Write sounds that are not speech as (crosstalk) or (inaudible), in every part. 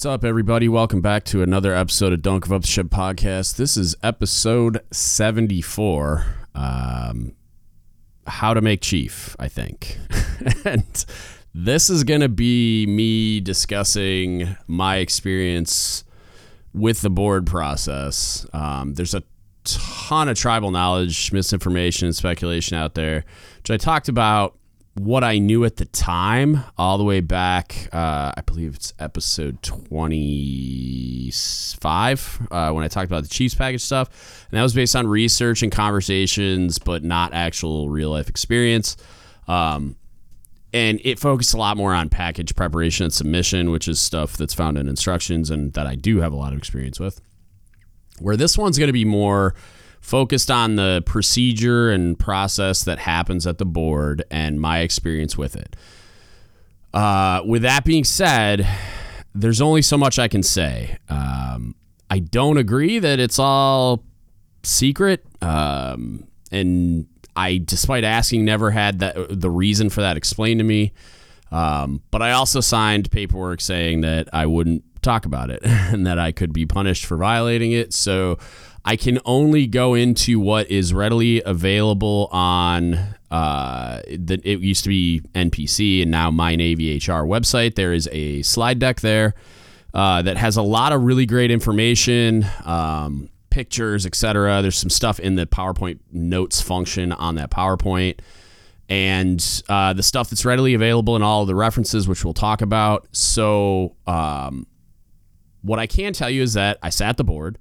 What's up, everybody? Welcome back to another episode of Don't Give Up Ship podcast. This is episode 74. Um, how to make chief, I think. (laughs) and this is going to be me discussing my experience with the board process. Um, there's a ton of tribal knowledge, misinformation, and speculation out there, which I talked about what I knew at the time, all the way back. Uh, I believe it's episode 25 uh, when I talked about the Chiefs package stuff. And that was based on research and conversations, but not actual real life experience. Um, and it focused a lot more on package preparation and submission, which is stuff that's found in instructions and that I do have a lot of experience with. Where this one's going to be more focused on the procedure and process that happens at the board and my experience with it. Uh, with that being said, there's only so much I can say. Um, I don't agree that it's all secret. Um, and I, despite asking, never had that the reason for that explained to me. Um, but I also signed paperwork saying that I wouldn't talk about it (laughs) and that I could be punished for violating it. So I can only go into what is readily available on uh, the, it used to be NPC and now My Navy HR website. There is a slide deck there uh, that has a lot of really great information, um, pictures, etc. There's some stuff in the PowerPoint notes function on that PowerPoint. And uh, the stuff that's readily available in all the references, which we'll talk about. So, um, what I can tell you is that I sat the board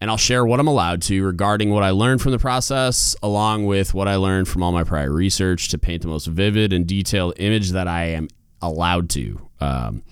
and I'll share what I'm allowed to regarding what I learned from the process, along with what I learned from all my prior research to paint the most vivid and detailed image that I am allowed to. Um,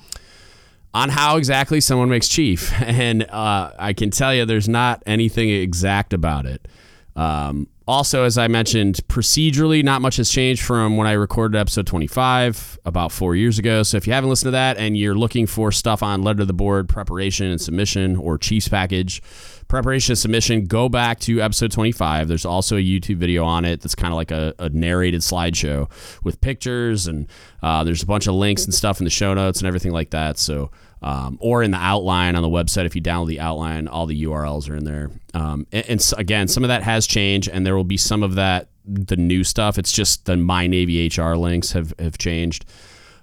on how exactly someone makes chief. (laughs) And uh, I can tell you there's not anything exact about it. Um, also, as I mentioned, procedurally, not much has changed from when I recorded episode 25 about four years ago. So if you haven't listened to that and you're looking for stuff on letter to the board, preparation and submission, or Chiefs package, preparation and submission, go back to episode 25. There's also a YouTube video on it that's kind of like a, a, narrated slideshow with pictures, and uh, there's a bunch of links and stuff in the show notes and everything like that. So um, or in the outline on the website. If you download the outline, all the URLs are in there. Um, and, and again, some of that has changed, and there will be some of that the new stuff. It's just the My Navy HR links have have changed.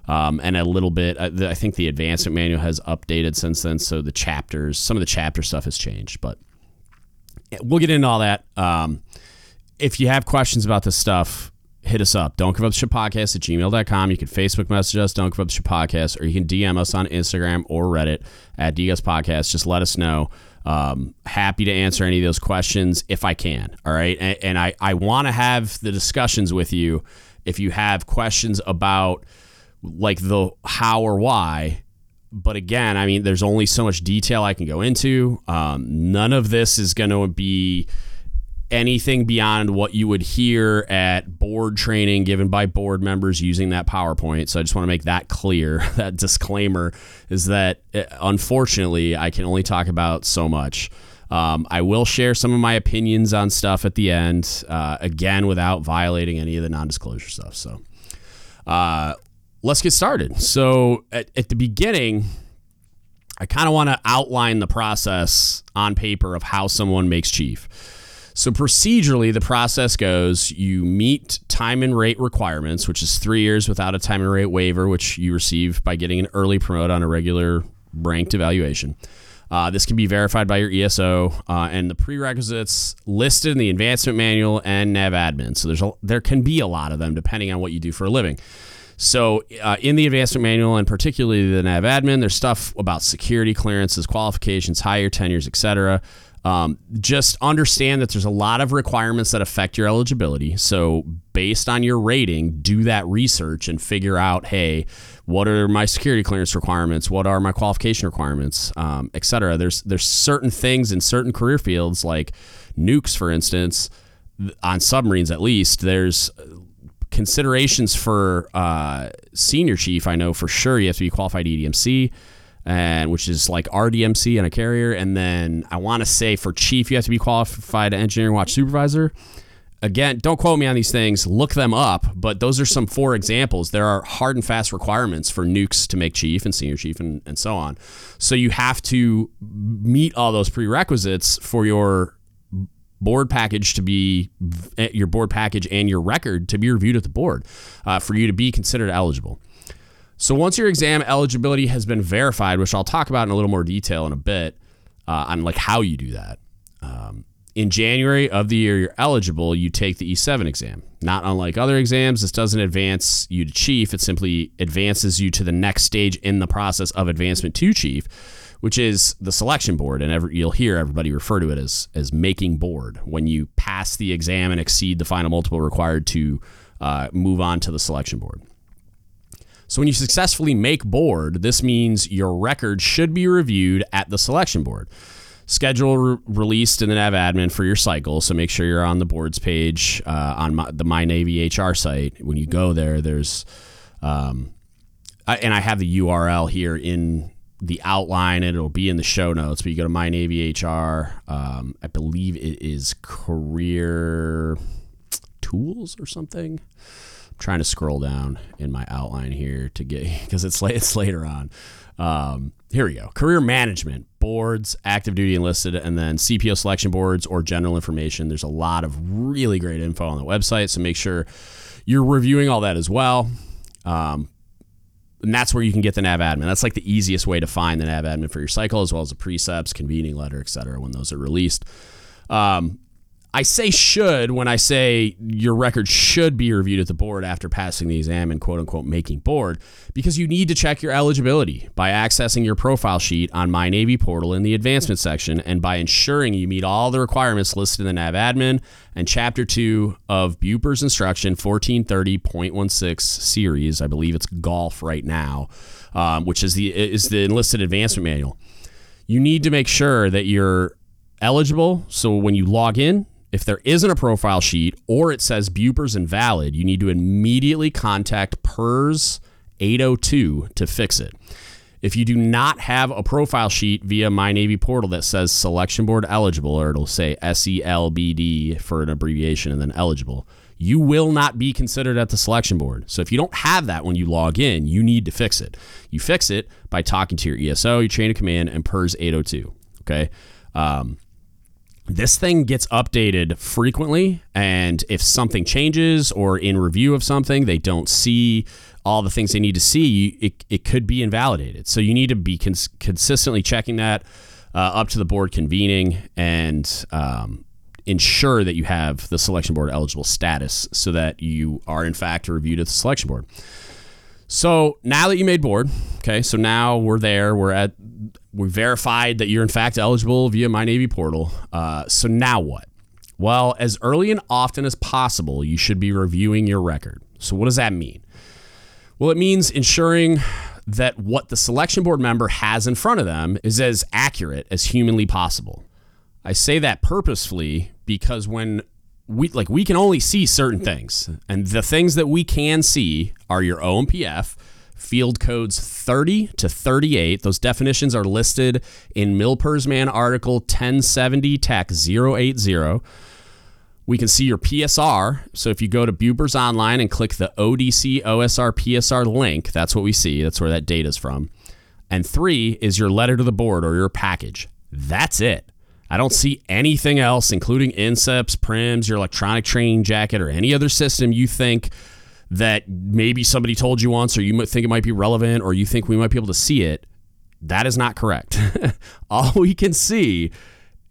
Um, and a little bit. Uh, I think the advancement manual has updated since then, so the chapters, some of the chapter stuff has changed, but we'll get into all that. Um, if you have questions about this stuff, hit us up. Don't give up the ship podcast at gmail.com. You can Facebook message us, don't give up the ship podcast, or you can DM us on Instagram or Reddit at DGUTS Podcast. Just let us know. Um, happy to answer any of those questions if I can. All right. And, and I, I want to have the discussions with you if you have questions about like the how or why. But again, I mean, there's only so much detail I can go into. Um, none of this is going to be anything beyond what you would hear at board training given by board members using that PowerPoint. So I just want to make that clear. (laughs) That disclaimer is that uh, unfortunately, I can only talk about so much. Um, I will share some of my opinions on stuff at the end, uh, again, without violating any of the non disclosure stuff. So uh, let's get started. So at, at the beginning, I kind of want to outline the process on paper of how someone makes chief. So procedurally, the process goes: you meet time and rate requirements, which is three years without a time and rate waiver, which you receive by getting an early promote on a regular ranked evaluation. Uh, this can be verified by your ESO, uh, and the prerequisites listed in the advancement manual and nav admin. So there's a, there can be a lot of them depending on what you do for a living. So, uh, in the advancement manual and particularly the nav admin, there's stuff about security clearances, qualifications, higher tenures, etc. Um, just understand that there's a lot of requirements that affect your eligibility. So, based on your rating, do that research and figure out, hey, what are my security clearance requirements? What are my qualification requirements, um. There's there's certain things in certain career fields, like nukes, for instance, on submarines at least. There's considerations for uh, senior chief. I know for sure you have to be qualified EDMC and which is like RDMC and a carrier. And then I want to say for chief, you have to be qualified engineering watch supervisor. again, don't quote me on these things. Look them up. But those are some four examples. There are hard and fast requirements for nukes to make chief and senior chief and, and so on. So you have to meet all those prerequisites for your board package to be your board package and your record to be reviewed at the board uh, for you to be considered eligible. So once your exam eligibility has been verified, which I'll talk about in a little more detail in a bit, uh, on like how you do that. Um, in January of the year you're eligible, you take the E7 exam. Not unlike other exams, this doesn't advance you to chief. It simply advances you to the next stage in the process of advancement to chief, which is the selection board. And every, you'll hear everybody refer to it as as making board when you pass the exam and exceed the final multiple required to uh, move on to the selection board. So when you successfully make board, this means your record should be reviewed at the selection board. Schedule re- released in the Nav admin for your cycle, so make sure you're on the boards page uh, on my, the My Navy HR site. When you go there, there's, um, I, and I have the URL here in the outline, and it'll be in the show notes. But you go to My Navy HR, um, I believe it is career tools or something I'm trying to scroll down in my outline here to get (laughs) because it's late, it's later on. Um, here we go. Career management boards, active duty enlisted, and then CPO selection boards or general information. There's a lot of really great info on the website, so make sure you're reviewing all that as well. Um, and that's where you can get the nav admin. That's like the easiest way to find the nav admin for your cycle, as well as the precepts, convening letter, et cetera, when those are released. Um, I say should when I say your record should be reviewed at the board after passing the exam and quote unquote making board because you need to check your eligibility by accessing your profile sheet on My Navy portal in the advancement section and by ensuring you meet all the requirements listed in the nav admin and chapter 2 of Bupers instruction 1430.16 series. I believe it's golf right now, um, which is the is the enlisted advancement manual. You need to make sure that you're eligible. So when you log in, if there isn't a profile sheet or it says Bupers invalid, you need to immediately contact PERS 802 to fix it. If you do not have a profile sheet via My Navy portal that says selection board eligible, or it'll say SELBD for an abbreviation and then eligible, you will not be considered at the selection board. So if you don't have that when you log in, you need to fix it. You fix it by talking to your ESO, your chain of command, and PERS 802. Okay. Um, this thing gets updated frequently and if something changes or in review of something they don't see all the things they need to see it, it could be invalidated. So you need to be cons- consistently checking that uh, up to the board convening and um, ensure that you have the selection board eligible status so that you are in fact reviewed at the selection board so now that you made board, okay, so now we're there. We're at we verified that you're in fact eligible via My Navy portal. Uh, so now what? Well, as early and often as possible, you should be reviewing your record. So what does that mean? Well, it means ensuring that what the selection board member has in front of them is as accurate as humanly possible. I say that purposefully because when we like we can only see certain mm-hmm. things, and the things that we can see are your OMPF, field codes 30 to 38. Those definitions are listed in MILPERSMAN article 1070 TAC 080. We can see your PSR. So if you go to Bupers Online and click the ODC OSR PSR link, that's what we see. That's where that data is from. And three is your letter to the board or your package. That's it. I don't see anything else, including NSIPS, PRIMS, your electronic training jacket, or any other system you think that maybe somebody told you once, or you think it might be relevant, or you think we might be able to see it. That is not correct. (laughs) All we can see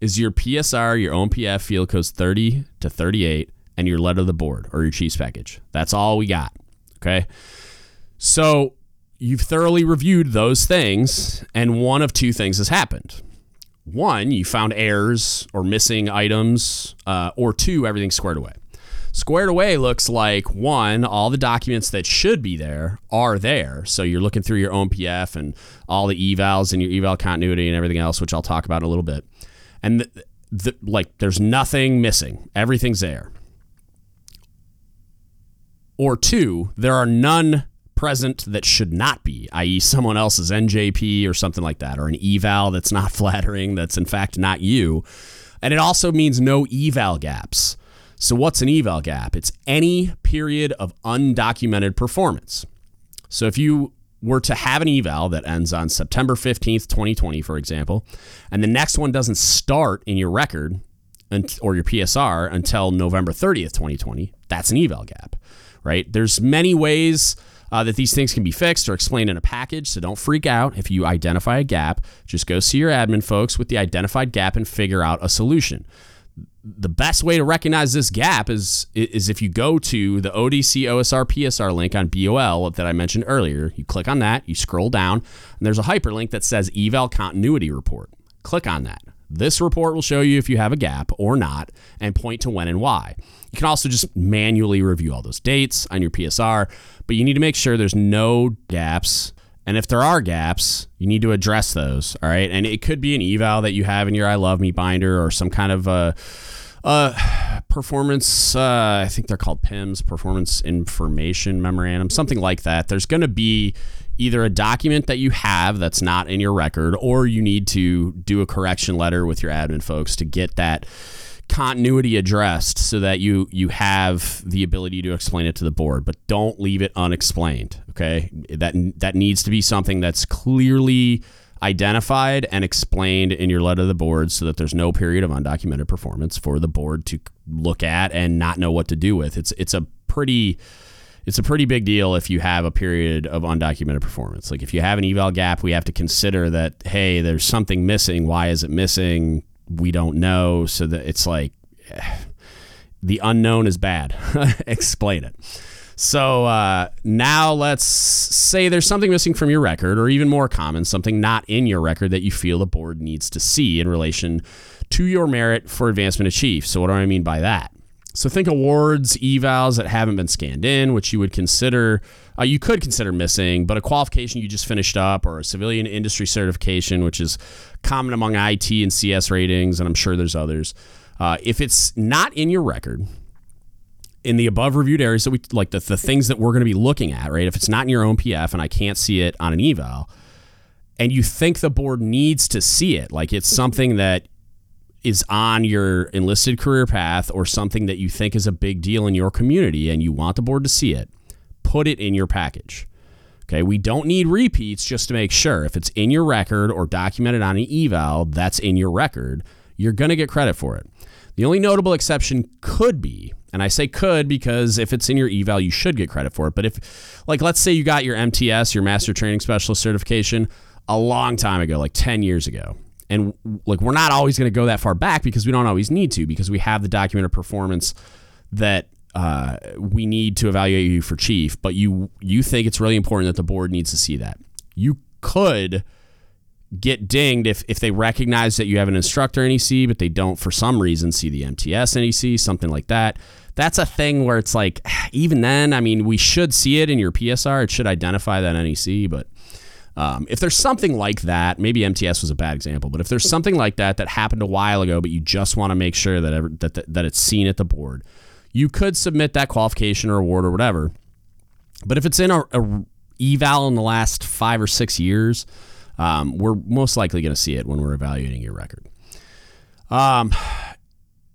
is your PSR, your OMPF field codes 30 to 38, and your letter of the board or your Chiefs package. That's all we got. Okay. So you've thoroughly reviewed those things, and one of two things has happened one, you found errors or missing items, uh, or two, everything's squared away. Squared away looks like one, all the documents that should be there are there. So you're looking through your OMPF and all the evals and your eval continuity and everything else, which I'll talk about in a little bit. And the, the, like, there's nothing missing, everything's there. Or two, there are none present that should not be, i.e., someone else's NJP or something like that, or an eval that's not (laughs) flattering, that's in fact not you. And it also means no eval gaps. So, what's an eval gap? It's any period of undocumented performance. So, if you were to have an eval that ends on September 15th, 2020, for example, and the next one doesn't start in your record or your PSR until November 30th, 2020, that's an eval gap, right? There's many ways uh, that these things can be fixed or explained in a package, so don't freak out if you identify a gap. Just go see your admin folks with the identified gap and figure out a solution the best way to recognize this gap is is if you go to the ODC OSR PSR link on BOL that I mentioned earlier. You click on that, you scroll down, and there's a hyperlink that says eval continuity report. Click on that. This report will show you if you have a gap or not and point to when and why. You can also just manually review all those dates on your PSR, but you need to make sure there's no gaps and if there are gaps, you need to address those. All right. And it could be an eval that you have in your I Love Me binder or some kind of a, a performance, uh, I think they're called PIMS, performance information memorandum, something like that. There's going to be either a document that you have that's not in your record, or you need to do a correction letter with your admin folks to get that continuity addressed so that you you have the ability to explain it to the board. But don't leave it unexplained okay? That that needs to be something that's clearly identified and explained in your letter to the board so that there's no period of undocumented performance for the board to look at and not know what to do with. It's it's a pretty it's a pretty big deal if you have a period of undocumented performance. Like if you have an eval gap, we have to consider that hey, there's something missing. Why is it missing? we don't know. So that it's like (sighs) the unknown is bad. (laughs) Explain it. So uh, now let's say there's something missing from your record, or even more common, something not in your record that you feel the board needs to see in relation to your merit for advancement chief. So, what do I mean by that? So, think awards, evals that haven't been scanned in, which you would consider, uh, you could consider missing, but a qualification you just finished up, or a civilian industry certification, which is common among IT and CS ratings, and I'm sure there's others. Uh, if it's not in your record, in the above reviewed areas that we like the, the things that we're going to be looking at, right? If it's not in your OMPF and I can't see it on an eval, and you think the board needs to see it, like it's something that is on your enlisted career path or something that you think is a big deal in your community and you want the board to see it, put it in your package. Okay, we don't need repeats just to make sure. If it's in your record or documented on an eval, that's in your record, you're going to get credit for it. The only notable exception could be, and I say could because if it's in your eval, you should get credit for it. But if, like, let's say you got your MTS, your Master Training Specialist certification, a long time ago, like 10 years ago. And like, we're not always going to go that far back because we don't always need to because we have the documented performance that uh, we need to evaluate you for chief, but you you think it's really important that the board needs to see that. You could get dinged if, if they recognize that you have an instructor NEC, but they don't for some reason see the MTS NEC, something like that. That's a thing where it's like, (sighs) even then, I mean, we should see it in your PSR. It should identify that NEC, but um, if there's something like that, maybe MTS was a bad example, but if there's something like that that happened a while ago, but you just want to make sure that, ever, that, that, that it's seen at the board, you could submit that qualification or award or whatever. But if it's in a, a eval in the last five or six years, um, we're most likely going to see it when we're evaluating your record. Um,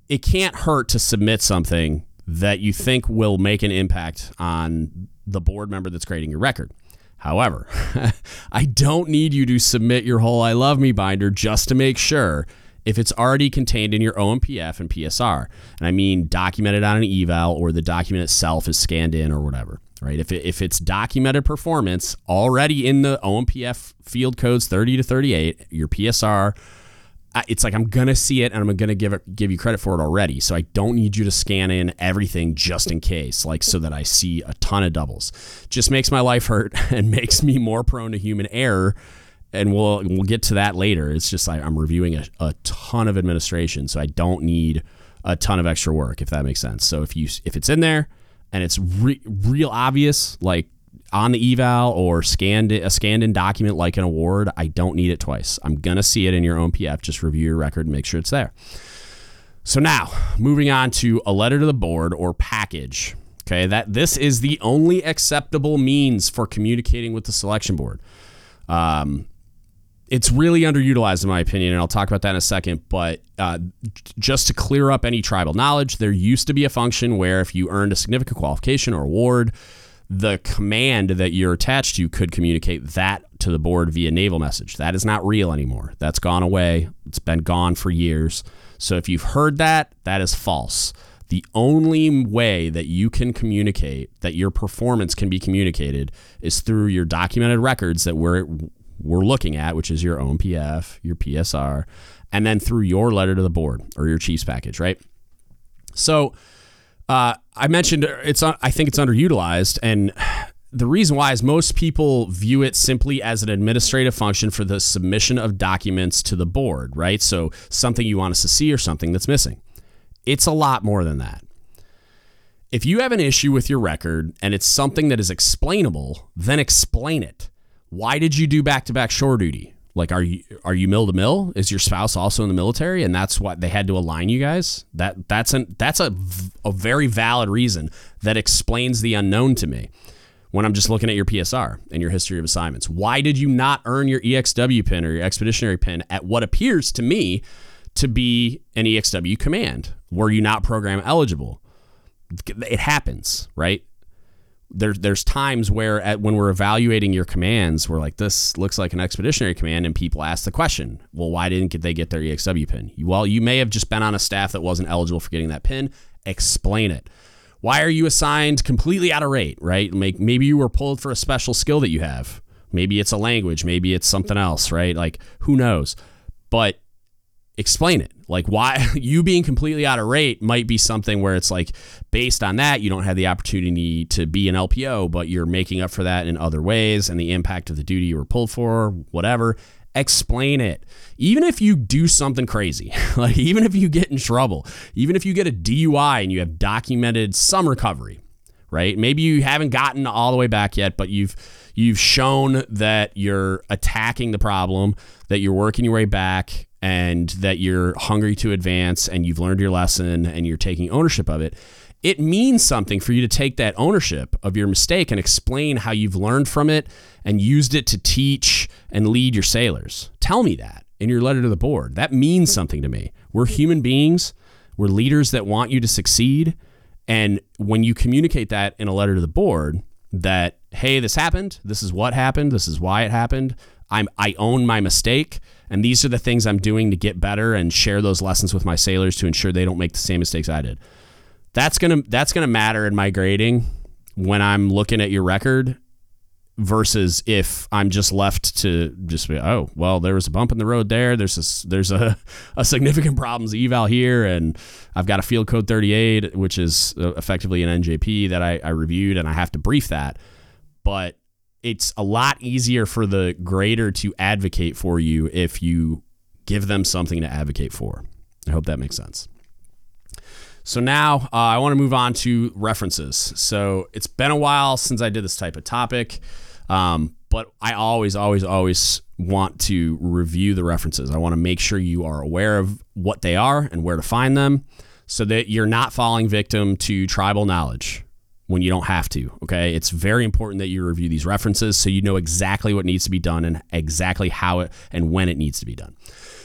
it can't hurt to submit something that you think will make an impact on the board member that's grading your record. However, (laughs) I don't need you to submit your whole I Love Me binder just to make sure if it's already contained in your OMPF and PSR. And I mean documented on an eval or the document itself is scanned in or whatever, right? If, it, if it's documented performance already in the OMPF field codes 30 to 38, your PSR, it's like I'm gonna see it and I'm gonna give it give you credit for it already. So I don't need you to scan in everything just in case, like so that I see a ton of doubles. Just makes my life hurt (laughs) and makes me more prone to human error and we'll we'll get to that later. It's just like I'm reviewing a, a ton of administration, so I don't need a ton of extra work, if that makes sense. So if you if it's in there and it's re- real obvious, like on the eval or scanned a scanned in document like an award, I don't need it twice. I'm gonna see it in your OMPF. Just review your record and make sure it's there. So now, moving on to a letter to the board or package. Okay, that this is the only acceptable means for communicating with the selection board. Um, it's really underutilized in my opinion, and I'll talk about that in a second. But uh, just to clear up any tribal knowledge, there used to be a function where if you earned a significant qualification or award, the command that you're attached to could communicate that to the board via naval message. That is not real anymore. That's gone away. It's been gone for years. So if you've heard that, that is false. The only way that you can communicate, that your performance can be communicated, is through your documented records that we're we're looking at, which is your OMPF, your PSR, and then through your letter to the board or your Chiefs package, right? So uh, I mentioned it's I think it's underutilized, and the reason why is most people view it simply as an administrative function for the submission of documents to the board, right? So something you want us to see or something that's missing. It's a lot more than that. If you have an issue with your record and it's something that is explainable, then explain it. Why did you do back to back shore duty? Like, are you are you mill to mill? Is your spouse also in the military, and that's what they had to align you guys? That that's an that's a a very valid reason that explains the unknown to me when I'm just looking at your PSR and your history of assignments. Why did you not earn your EXW pin or your expeditionary pin at what appears to me to be an EXW command? Were you not program eligible? It happens, right? There's there's times where at, when we're evaluating your commands, we're like, this looks like an expeditionary command, and people ask the question, well, why didn't they get their EXW pin? Well, you may have just been on a staff that wasn't eligible for getting that pin. Explain it. Why are you assigned completely out of rate, right? Make, maybe you were pulled for a special skill that you have. Maybe it's a language, maybe it's something else, right? Like who knows? But explain it. Like why (laughs) you being completely out of rate might be something where it's like based on that you don't have the opportunity to be an LPO, but you're making up for that in other ways and the impact of the duty you were pulled for, whatever. Explain it. Even if you do something crazy, (laughs) like even if you get in trouble, even if you get a DUI and you have documented some recovery, right? Maybe you haven't gotten all the way back yet, but you've you've shown that you're attacking the problem, that you're working your way back and that you're hungry to advance and you've learned your lesson and you're taking ownership of it, it means something for you to take that ownership of your mistake and explain how you've learned from it and used it to teach and lead your sailors. Tell me that in your letter to the board. That means something to me. We're human beings, we're leaders that want you to succeed. And when you communicate that in a letter to the board, that, hey, this happened, this is what happened, this is why it happened, I'm, I own my mistake and these are the things I'm doing to get better and share those lessons with my sailors to ensure they don't make the same mistakes I did. That's gonna that's gonna matter in my grading when I'm looking at your record versus if I'm just left to just be oh well there was a bump in the road there there's a there's a, (laughs) a significant problems eval here and I've got a field code 38 which is uh, effectively an NJP that I, I reviewed and I have to brief that but it's a lot easier for the grader to advocate for you if you give them something to advocate for. I hope that makes sense. So now uh, I want to move on to references. So it's been a while since I did this type of topic, um, but I always, always, always want to review the references. I want to make sure you are aware of what they are and where to find them so that you're not falling victim to tribal knowledge when you don't have to. Okay. It's very important that you review these references so you know exactly what needs to be done and exactly how it and when it needs to be done.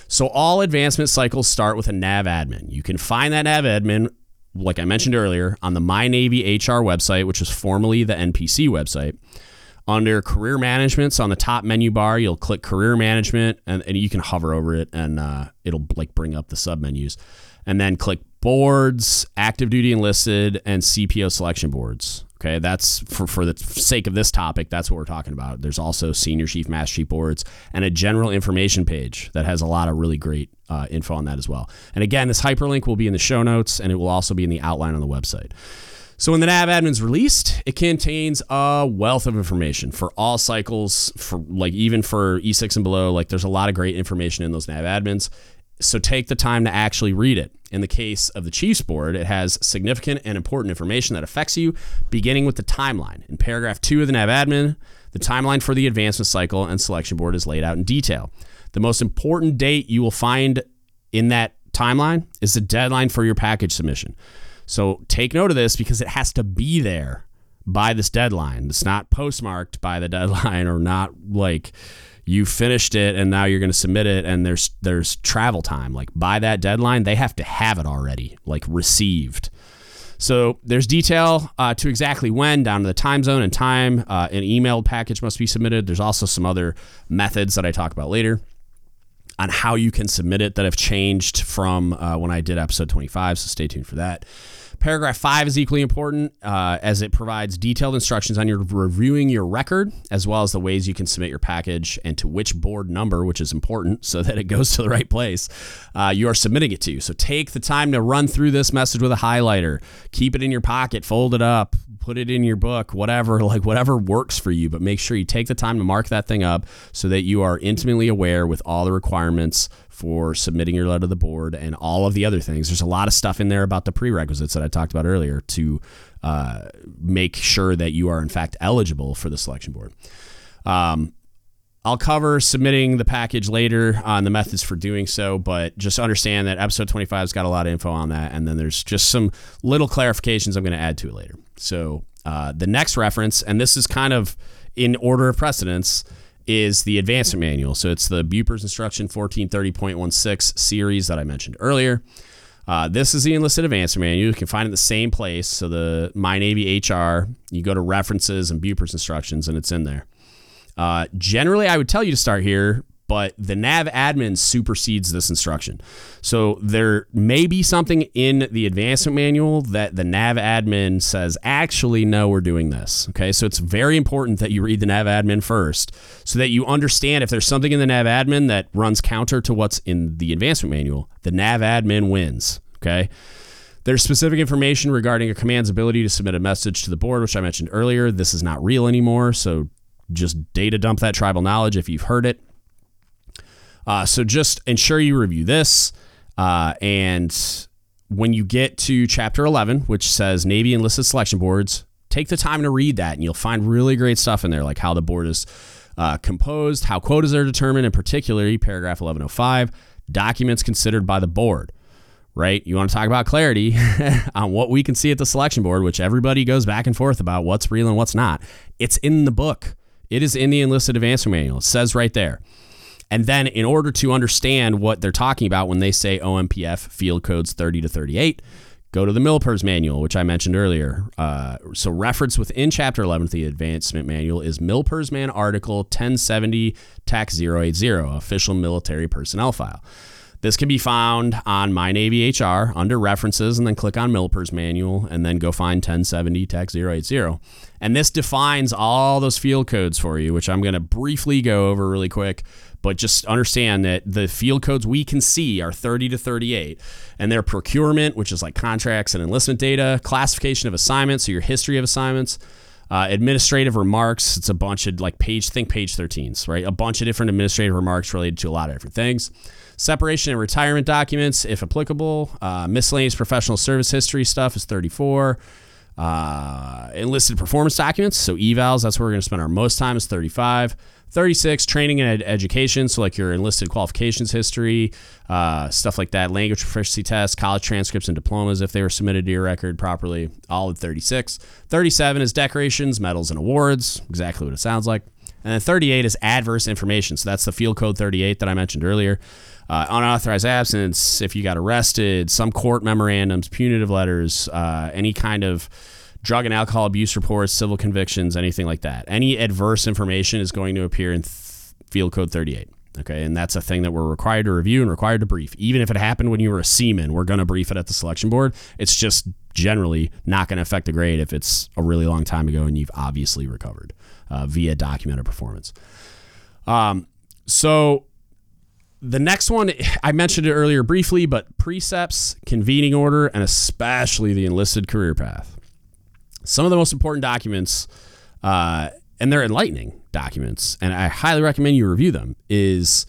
So, all advancement cycles start with a nav admin. You can find that nav admin, like I mentioned earlier, on the My Navy HR website, which is formerly the NPC website. Under career management, so on the top menu bar, you'll click career management and, and you can hover over it and uh, it'll like bring up the sub menus. And then click boards, active duty enlisted, and CPO selection boards. Okay, that's for, for the sake of this topic, that's what we're talking about. There's also senior chief, master chief boards, and a general information page that has a lot of really great uh, info on that as well. And again, this hyperlink will be in the show notes and it will also be in the outline on the website. So when the nav admin's released, it contains a wealth of information for all cycles, for like even for E6 and below. Like there's a lot of great information in those nav admins. So take the time to actually read it. In the case of the Chiefs board, it has significant and important information that affects you, beginning with the timeline. In paragraph two of the nav admin, the timeline for the advancement cycle and selection board is laid out in detail. The most important date you will find in that timeline is the deadline for your package submission. So take note of this because it has to be there by this deadline. It's not postmarked by the (laughs) deadline or not like you finished it and now you're going to submit it and there's there's travel time. Like by that deadline they have to have it already like received. So there's detail uh, to exactly when down to the time zone and time uh, an emailed package must be submitted. There's also some other methods that i talk about later on how you can submit it that have changed from uh, when i did episode 25 so stay tuned for that Paragraph five is equally important uh, as it provides detailed instructions on your reviewing your record, as well as the ways you can submit your package and to which board number, which is important so that it goes to the right place, uh, you are submitting it to. So take the time to run through this message with a highlighter, keep it in your pocket, fold it up, put it in your book, whatever, (laughs) like whatever works for you. But make sure you take the time to mark that thing up so that you are intimately aware with all the requirements for submitting your letter to the board and all of the other things. There's a lot of stuff in there about the prerequisites that I talked about earlier to uh, make sure that you are in fact eligible for the selection board. Um, I'll cover submitting the package later on the methods for doing so, but just understand that episode 25 has got a lot of info on that. And then there's just some little clarifications I'm going to add to it later. So uh, the next reference, and this is kind of in order of precedence, is the advancement manual. So it's the Bupers Instruction 1430.16 series that I mentioned earlier. Uh, this is the enlisted advancement manual. You can find it in the same place. So the My Navy HR, you go to references and Bupers instructions, and it's in there. Uh, generally, I would tell you to start here but the nav admin supersedes this instruction. So there may be something in the advancement manual that the nav admin says, actually, no, we're doing this. Okay. So it's very important that you read the nav admin first so that you understand if there's something in the nav admin that runs counter to what's in the advancement manual, the nav admin wins. Okay. There's specific information regarding a command's ability to submit a message to the board, which I mentioned earlier. This is not real anymore. So just data dump that tribal knowledge if you've heard it. Uh, so just ensure you review this. Uh, and when you get to chapter 11, which says Navy enlisted selection boards, take the time to read that and you'll find really great stuff in there, like how the board is uh, composed, how quotas are determined, and particularly paragraph 1105, documents considered by the board. Right? You want to talk about clarity (laughs) on what we can see at the selection board, which everybody goes back and forth about what's real and what's not. It's in the book. It is in the enlisted advancement manual. It says right there. And then, in order to understand what they're talking about when they say OMPF field codes 30 to 38, go to the MILPERS manual, which I mentioned earlier. Uh, so, reference within Chapter 11 of the Advancement Manual is MILPERS Man Article 1070 Tax 080, Official Military Personnel File. This can be found on My Navy HR under references and then click on MILPERS manual and then go find 1070 Tax 080. And this defines all those field codes for you, which I'm going to briefly go over really quick but just understand that the field codes we can see are 30 to 38 and their procurement which is like contracts and enlistment data classification of assignments so your history of assignments uh, administrative remarks. It's a bunch of like page think page 13s right? A bunch of different administrative remarks related to a lot of different things. Separation and retirement documents if applicable. Uh, miscellaneous professional service history stuff is 34 uh, enlisted performance documents so evals that's where we're going to spend our most time is 35 36 training and ed- education. So like your enlisted qualifications history uh, stuff like that language proficiency tests college transcripts and diplomas if they were submitted to your record properly all at 36 37 is decorations medals and awards exactly what it sounds like. And then 38 is adverse information. So that's the field code 38 that i mentioned earlier. Uh, unauthorized absence if you got arrested some court memorandums punitive letters uh, any kind of drug and alcohol abuse reports, civil convictions, anything like that. Any adverse information is going to appear in th- field code 38. Okay, and that's a thing that we're required to review and required to brief. Even if it happened when you were a seaman, we're going to brief it at the selection board. It's just generally not going to affect the grade if it's a really long time ago and you've obviously recovered uh, via documented performance. Um, so the next one, I mentioned it earlier briefly, but precepts, convening order, and especially the enlisted career path some of the most important documents, uh, and they're enlightening documents, and I highly recommend you review them, is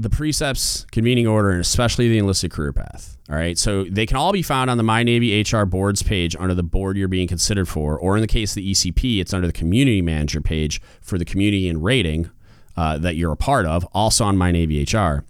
the precepts, convening order, and especially the enlisted career path. All right. So they can all be found on the My Navy HR boards page under the board you're being considered for, or in the case of the ECP, it's under the community manager page for the community and rating uh, that you're a part of, also on My Navy HR.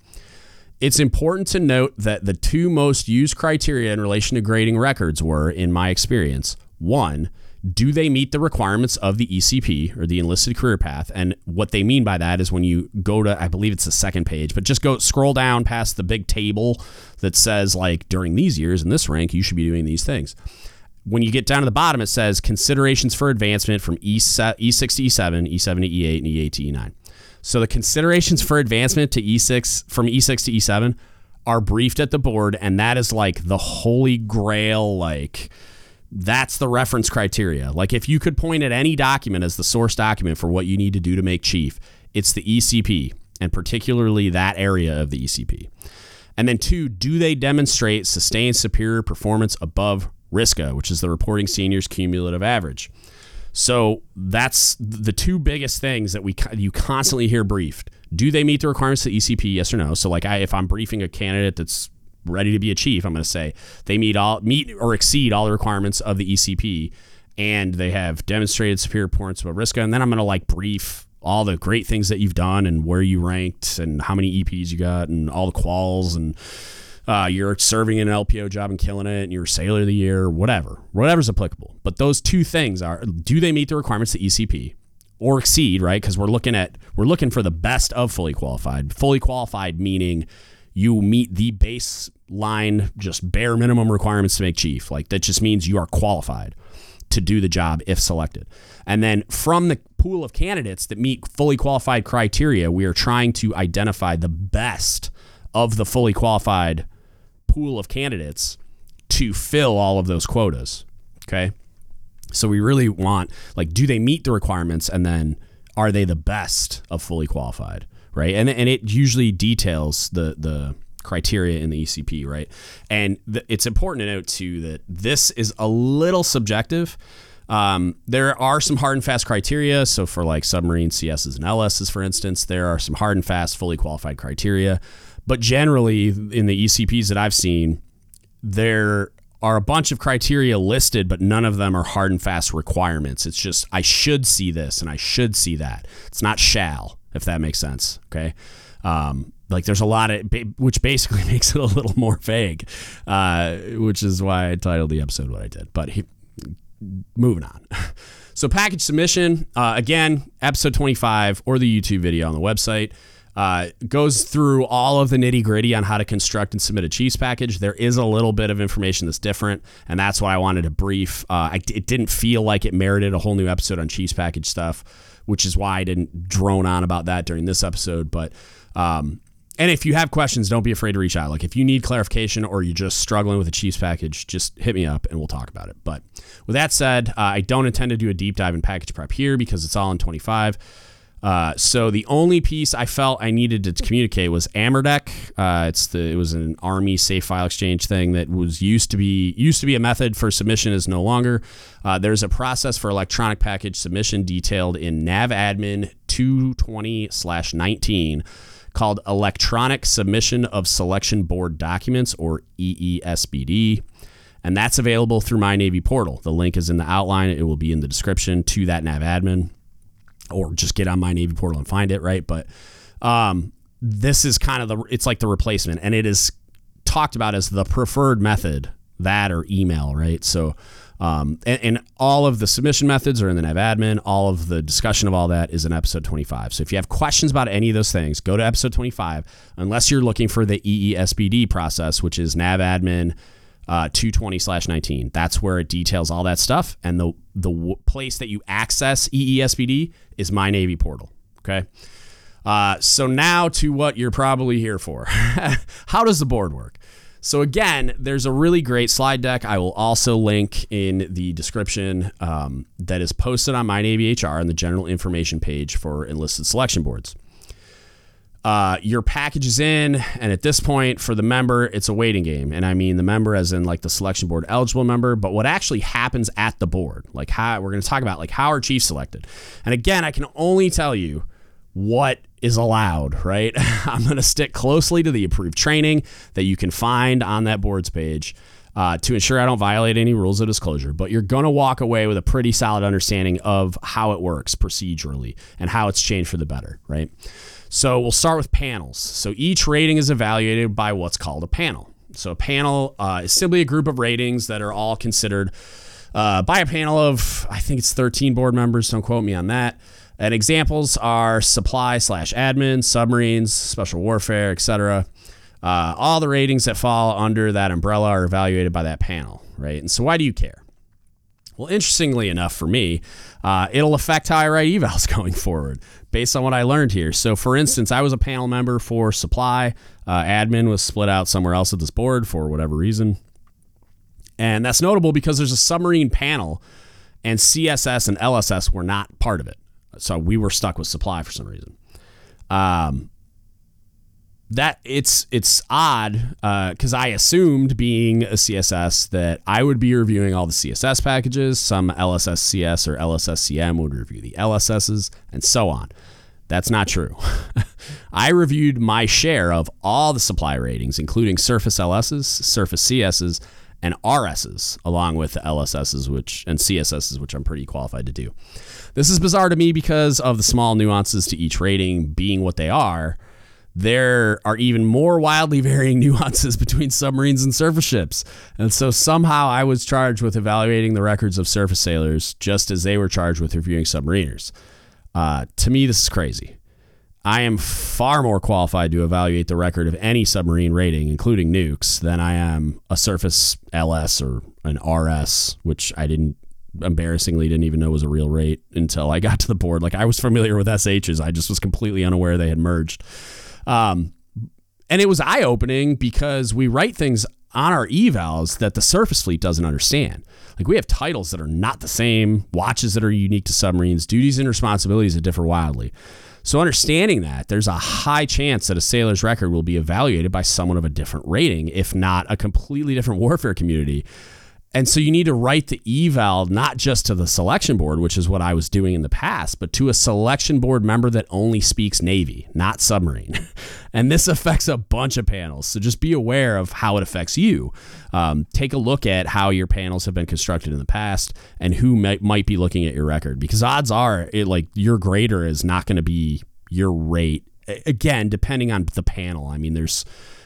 It's important to note that the two most used criteria in relation to grading records were, in my experience, one, do they meet the requirements of the ECP or the enlisted career path? And what they mean by that is when you go to, I believe it's the second page, but just go scroll down past the big table that says, like, during these years in this rank, you should be doing these things. When you get down to the bottom, it says considerations for advancement from E6 to E7, E7 to E8, and E8 to E9. So the considerations for advancement to E6 from E6 to E7 are briefed at the board, and that is like the holy grail, like that's the reference criteria. Like if you could point at any document as the source document for what you need to do to make chief, it's the ECP, and particularly that area of the ECP. And then two, do they demonstrate sustained superior performance above RSCA, which is the reporting seniors cumulative average? So that's the two biggest things that we you constantly hear briefed. Do they meet the requirements of the ECP? Yes or no. So like I, if I'm briefing a candidate that's ready to be a chief, I'm going to say they meet all meet or exceed all the requirements of the ECP, and they have demonstrated superior performance above RSCA. And then I'm going to like brief all the great things that you've done and where you ranked and how many EPs you got and all the quals and uh, you're serving in an LPO job and killing it, and you're sailor of the year, whatever, whatever's applicable. But those two things are: do they meet the requirements of ECP or exceed? Right? Because we're looking at we're looking for the best of fully qualified. Fully qualified meaning you meet the baseline, just bare minimum requirements to make chief. Like that just means you are qualified to do the job if selected. And then from the pool of candidates that meet fully qualified criteria, we are trying to identify the best of the fully qualified pool of candidates to fill all of those quotas. Okay. So we really want, like, do they meet the requirements and then are they the best of fully qualified? Right. And, and it usually details the, the, criteria in the ECP, right? And th- it's important to note too that this is a little subjective. Um, there are some hard and fast criteria. So for like submarine CSs and LSs, for instance, there are some hard and fast, fully qualified criteria. But generally, in the ECPs that I've seen, there are a bunch of criteria listed, but none of them are hard and fast requirements. It's just I should see this and I should see that. It's not shall, if that makes sense. Okay. Um, like there's a lot of which basically (laughs) makes it a little more vague, uh, which is why I titled the episode what I did. But he, moving on. (laughs) So package submission uh, again, episode 25 or the YouTube video on the website. Uh, goes through all of the nitty gritty on how to construct and submit a Chiefs package. There is a little bit of information that's different, and that's why I wanted to brief. Uh, I, it didn't feel like it merited a whole new episode on Chiefs package stuff, which is why I didn't drone on about that during this episode. But um, and if you have questions, don't be afraid to reach out. Like if you need clarification or you're just struggling with a Chiefs package, just hit me up and we'll talk about it. But with that said, uh, I don't intend to do a deep dive in package prep here because it's all in 25. Uh, so the only piece I felt I needed to communicate was AMRDEC. Uh, it's the it was an Army safe file exchange thing that was used to be used to be a method for submission is no longer. Uh, there's a process for electronic package submission detailed in NavAdmin 220/19 called Electronic Submission of Selection Board Documents or ESSBD. And that's available through My Navy portal. The link is in the outline. It will be in the description to that NavAdmin or just get on my Navy portal and find it, right? But um, this is kind of the it's like the replacement, and it is talked about as the preferred method, that or email, right? So. Um, and, and, all of the submission methods are in the NavAdmin. All of the discussion of all that is in episode 25. So if you have questions about any of those things, go to episode 25. Unless you're looking for the ESSBD process, which is NavAdmin uh, 220 slash 19. That's where it details all that stuff. And the the w- place that you access ESSBD is My Navy portal. Okay. Uh, so now to what you're probably here for. (laughs) How does the board work? So again, there's a really great slide deck. I will also link in the description um, that is posted on My Navy HR on the general information page for enlisted selection boards uh, your package is in, and at this point, for the member, it's a waiting game. And I mean the member as in like the selection board eligible member, but what actually happens at the board, like how we're going to talk about, like how are chiefs selected. And again, I can only tell you what is allowed, right? (laughs) I'm going to stick closely to the approved training that you can find on that boards page. Uh, to ensure I don't violate any rules of disclosure, but you're going to walk away with a pretty solid understanding of how it works procedurally and how it's changed for the better, right? So we'll start with panels. So each rating is evaluated by what's called a panel. So a panel uh, is simply a group of ratings that are all considered uh, by a panel of, I think it's 13 board members. Don't quote me on that. And examples are supply slash admin, submarines, special warfare, etc. Uh, all the ratings that fall under that umbrella are evaluated by that panel, right? And so, why do you care? Well, interestingly enough, for me, uh, it'll affect how I write evals (laughs) going forward based on what I learned here. So, for instance, I was a panel member for supply. Uh, admin was split out somewhere else at this board for whatever reason. And that's notable because there's a submarine panel, and CSS and LSS were not part of it. So we were stuck with supply for some reason. Um, that it's it's odd because uh, I assumed being a CSS that I would be reviewing all the CSS packages. Some LSSCS or LSSCM would review the LSSs and so on. That's not true. (laughs) I reviewed my share of all the supply ratings, including Surface LSs, Surface CSs, and RSs, along with the LSSs, which and CSSs, which I'm pretty qualified to do. This is bizarre to me because of the small nuances to each rating being what they are. There are even more wildly (laughs) varying nuances between submarines and surface ships. And so somehow I was charged with evaluating the records of surface sailors just as they were charged with reviewing submariners. Uh, to me, this is crazy. I am far more qualified to evaluate the record of any submarine rating, including nukes, than I am a surface LS or an RS, which I didn't embarrassingly didn't even know was a real rate until I got to the board. Like I was familiar with SHs, I just was completely unaware they had merged. Um, and it was eye opening because we write things on our evals that the surface fleet doesn't understand. Like we have titles that are not the same, watches that are unique to submarines, duties and responsibilities that differ wildly. So, understanding that, there's a high chance that a sailor's record will be evaluated by someone of a different rating, if not a completely different warfare community. And so you need to write the eval not just to the selection board, which is what I was doing in the past, but to a selection board member that only speaks Navy, not submarine. (laughs) and this affects a bunch of panels. So just be aware of how it affects you. Um, take a look at how your panels have been constructed in the past and who might, might be looking at your record because odds are it, like your grader is not going to be your rate. Again, depending on the panel. I mean, there's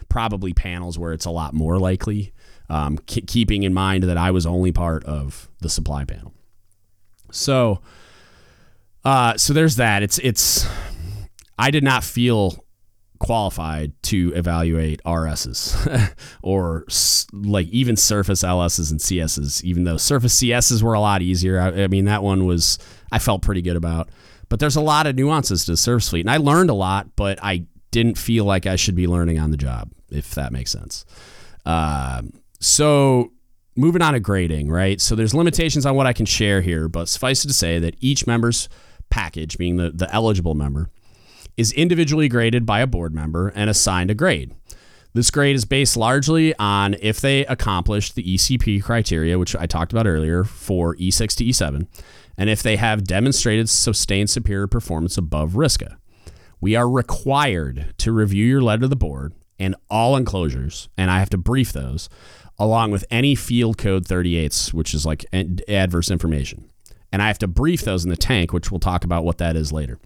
probably panels where it's a lot more likely um, keeping in mind that I was only part of the supply panel. So, uh, so there's that. It's it's. I did not feel qualified to evaluate RSs (laughs) or like even surface LSs and CSs, even though surface CSs were a lot easier. I, I, mean, that one was, I felt pretty good about. But there's a lot of nuances to the surface fleet. And I learned a lot, but I didn't feel like I should be learning on the job, if that makes sense. Um, so moving on to grading, right? So there's limitations on what I can share here, but suffice it to say that each member's package, being the, the eligible member, is individually graded by a board member and assigned a grade. This grade is based largely on if they accomplished the ECP criteria, which I talked about earlier for E6 to E7, and if they have demonstrated sustained superior performance above RSCA. We are required to review your letter to the board and all enclosures, and I have to brief those along with any field code 38s, which is like adverse information. And I have to brief those in the tank, which we'll talk about what that is later.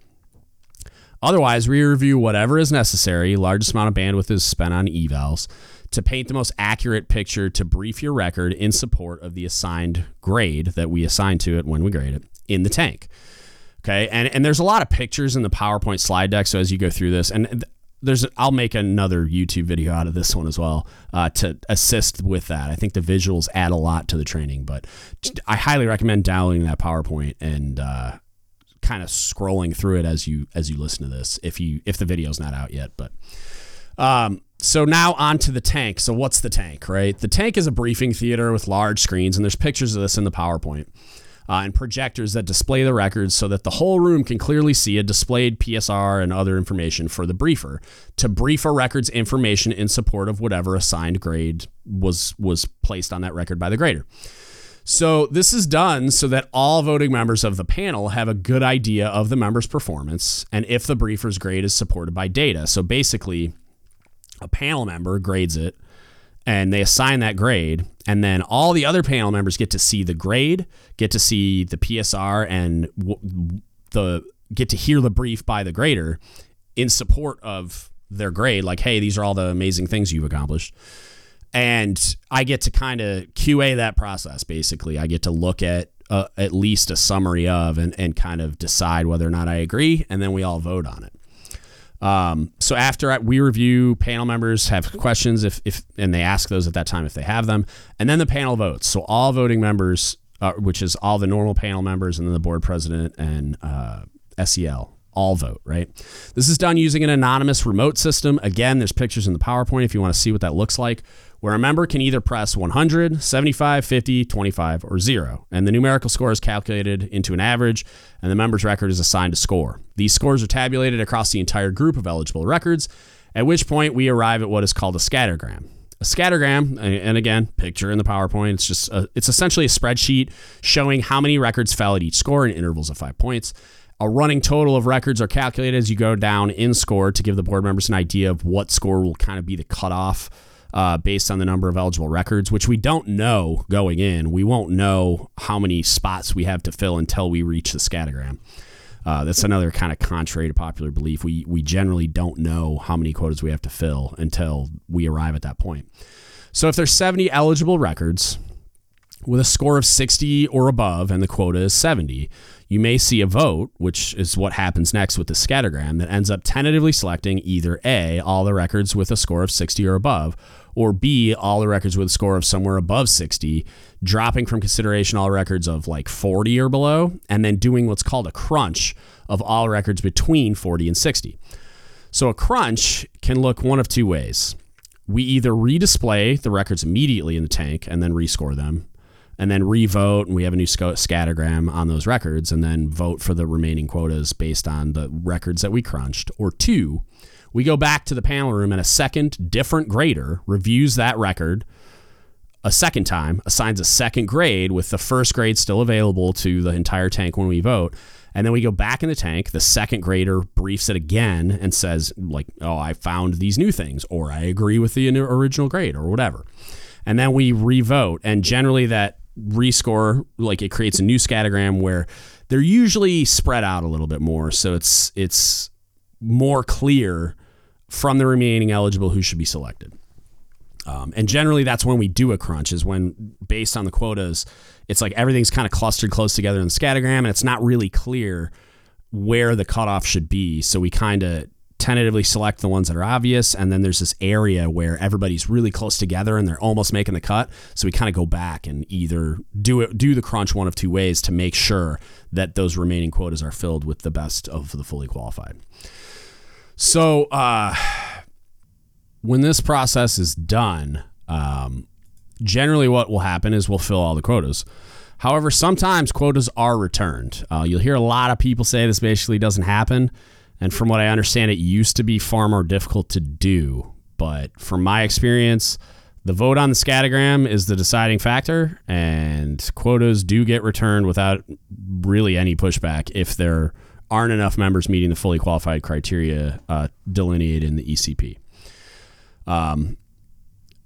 Otherwise, we review whatever is necessary. Largest amount of bandwidth is spent on evals to paint the most accurate picture to brief your record in support of the assigned grade that we assign to it when we grade it in the tank. Okay, and and there's a lot of pictures in the PowerPoint slide deck. So as you go through this, and there's I'll make another YouTube video out of this one as well uh, to assist with that. I think the visuals add a lot to the training, but I highly recommend downloading that PowerPoint and uh, kind of scrolling through it as you as you listen to this if you if the video's not out yet. But um, so now on to the tank. So what's the tank, right? The tank is a briefing theater with large screens, and there's pictures of this in the PowerPoint uh, and projectors that display the records so that the whole room can clearly see a displayed PSR and other information for the briefer to brief a record's information in support of whatever assigned grade was was placed on that record by the grader. So this is done so that all voting members of the panel have a good idea of the member's performance and if the briefer's grade is supported by data. So basically, a panel member grades it and they assign that grade and then all the other panel members get to see the grade get to see the psr and w- the get to hear the brief by the grader in support of their grade like hey these are all the amazing things you've accomplished and I get to kind of QA that process. Basically, I get to look at uh, at least a summary of and, and kind of decide whether or not I agree, and then we all vote on it. Um, so after we review, panel members have questions if, if and they ask those at that time if they have them, and then the panel votes. So all voting members, uh, which is all the normal panel members, and then the board president and uh, SEL, all vote. Right. This is done using an anonymous remote system. Again, there's pictures in the PowerPoint if you want to see what that looks like where a member can either press 100, 75, 50, 25, or 0, and the numerical score is calculated into an average, and the member's record is assigned a score. These scores are tabulated across the entire group of eligible records, at which point we arrive at what is called a scattergram. A scattergram, and again, picture in the PowerPoint. It's just a, it's essentially a spreadsheet showing how many records fell at each score in intervals of five points. A running total of records are calculated as you go down in score to give the board members an idea of what score will kind of be the cutoff uh, based on the number of eligible records, which we don't know going in. We won't know how many spots we have to fill until we reach the scattergram. Uh, that's another kind of contrary to popular belief. We we generally don't know how many quotas we have to fill until we arrive at that point. So if there's 70 eligible records with a score of 60 or above and the quota is 70, you may see a vote, which is what happens next with the scattergram, that ends up tentatively selecting either A, all the records with a score of 60 or above, or B, all the records with a score of somewhere above 60, dropping from consideration all records of like 40 or below, and then doing what's called a crunch of all records between 40 and 60. So a crunch can look one of two ways. We either redisplay the records immediately in the tank and then rescore them, and then revote, and we have a new scattergram on those records, and then vote for the remaining quotas based on the records that we crunched. Or two, we go back to the panel room, and a second different grader reviews that record a second time, assigns a second grade with the first grade still available to the entire tank when we vote. And then we go back in the tank. The second grader briefs it again and says, like, oh, I found these new things, or I agree with the original grade, or whatever. And then we revote. And generally, that rescore like it creates a new scattergram where they're usually spread out a little bit more. So it's it's more clear from the remaining eligible who should be selected. Um, and generally that's when we do a crunch is when based on the quotas it's like everything's kind of clustered close together in the scattergram and it's not really clear where the cutoff should be. So we kind of tentatively select the ones that are obvious and then there's this area where everybody's really close together and they're almost making the cut. So we kind of go back and either do it do the crunch one of two ways to make sure that those remaining quotas are filled with the best of the fully qualified. So uh, when this process is done um, generally what will happen is we'll fill all the quotas. However sometimes quotas are returned. Uh, you'll hear a lot of people say this basically doesn't happen and from what I understand, it used to be far more difficult to do. But from my experience, the vote on the scattergram is the deciding factor, and quotas do get returned without really any pushback if there aren't enough members meeting the fully qualified criteria uh, delineated in the ECP. Um,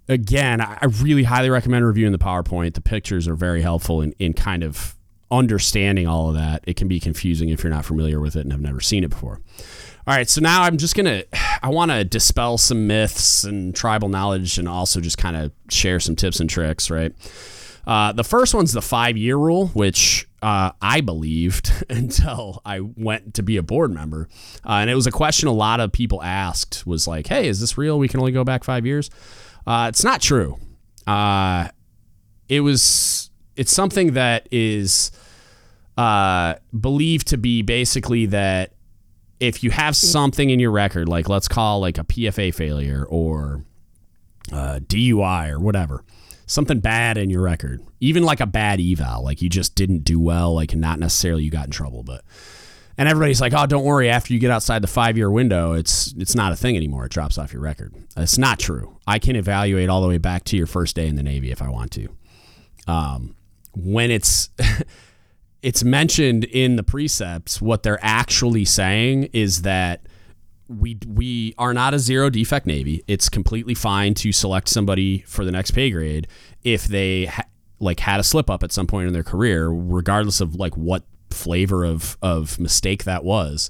again, I really highly recommend reviewing the PowerPoint. The pictures are very helpful in, in kind of understanding all of that, it can be confusing if you're not familiar with it and have never seen it before. All right, so now I'm just gonna I want to dispel some myths and tribal knowledge, and also just kind of share some tips and tricks. Right. Uh, the first one's the five year rule, which uh, I believed (laughs) until I went to be a board member, uh, and it was a question a lot of people asked. Was like, "Hey, is this real? We can only go back five years." Uh, it's not true. Uh, it was. It's something that is uh, believed to be basically that if you have something in your record, like let's call like a PFA failure or uh, DUI or whatever, something bad in your record, even like a bad eval, like you just didn't do well, like not necessarily you got in trouble, but and everybody's like, "Oh, don't worry. After you get outside the five-year window, it's it's not a thing anymore. It drops off your record." It's not true. I can evaluate all the way back to your first day in the Navy if I want to. Um, when it's (laughs) it's mentioned in the precepts what they're actually saying is that we we are not a zero defect navy. It's completely fine to select somebody for the next pay grade if they ha- like had a slip up at some point in their career regardless of like what flavor of of mistake that was.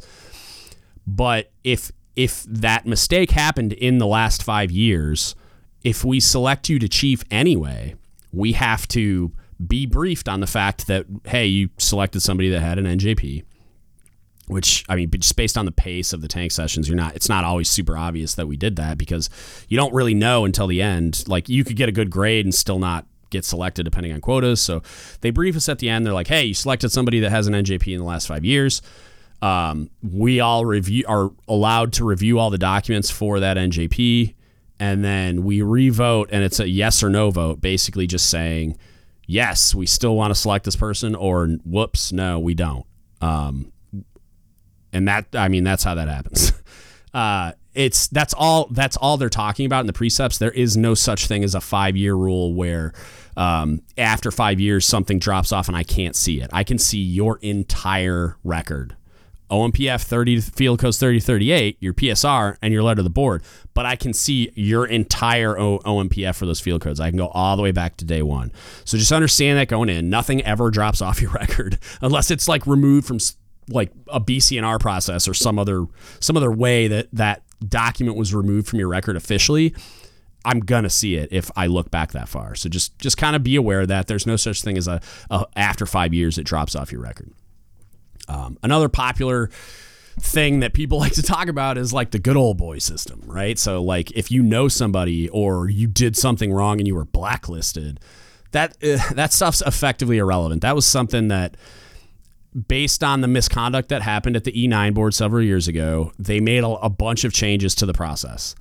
But if if that mistake happened in the last 5 years if we select you to chief anyway, we have to be briefed on the fact that hey, you selected somebody that had an NJP which I mean, just based on the pace of the tank sessions, you're not. It's not always super obvious that we did that because you don't really know until the end. Like you could get a good grade and still not get selected depending on quotas. So they brief us at the end. They're like, "Hey, you selected somebody that has an NJP in the last five years. Um, we all review are allowed to review all the documents for that NJP, and then we revote, and it's a yes or no vote, basically just saying." Yes, we still want to select this person, or whoops, no, we don't. Um, and that I mean that's how that happens. (laughs) Uh, it's that's all that's all they're talking about in the precepts. There is no such thing as a five year rule where um, after five years something drops off and I can't see it. I can see your entire record. OMPF 30 field codes 3038, your PSR, and your letter to the board. But I can see your entire o- OMPF for those field codes. I can go all the way back to day one. So just understand that going in, nothing ever drops (laughs) off your record unless it's like removed from like a BCNR process or some other some other way that that document was removed from your record officially, I'm gonna see it if I look back that far. So just just kind of be aware that there's no such thing as a, a after five years it drops off your record. Um, another popular thing that people (laughs) like to talk about is like the good old boy system, right? So like if you know somebody or you did something wrong and you were blacklisted, that uh, that stuff's effectively irrelevant. That was something that based on the misconduct that happened at the E9 board several years ago, they made a, a, bunch of changes to the process.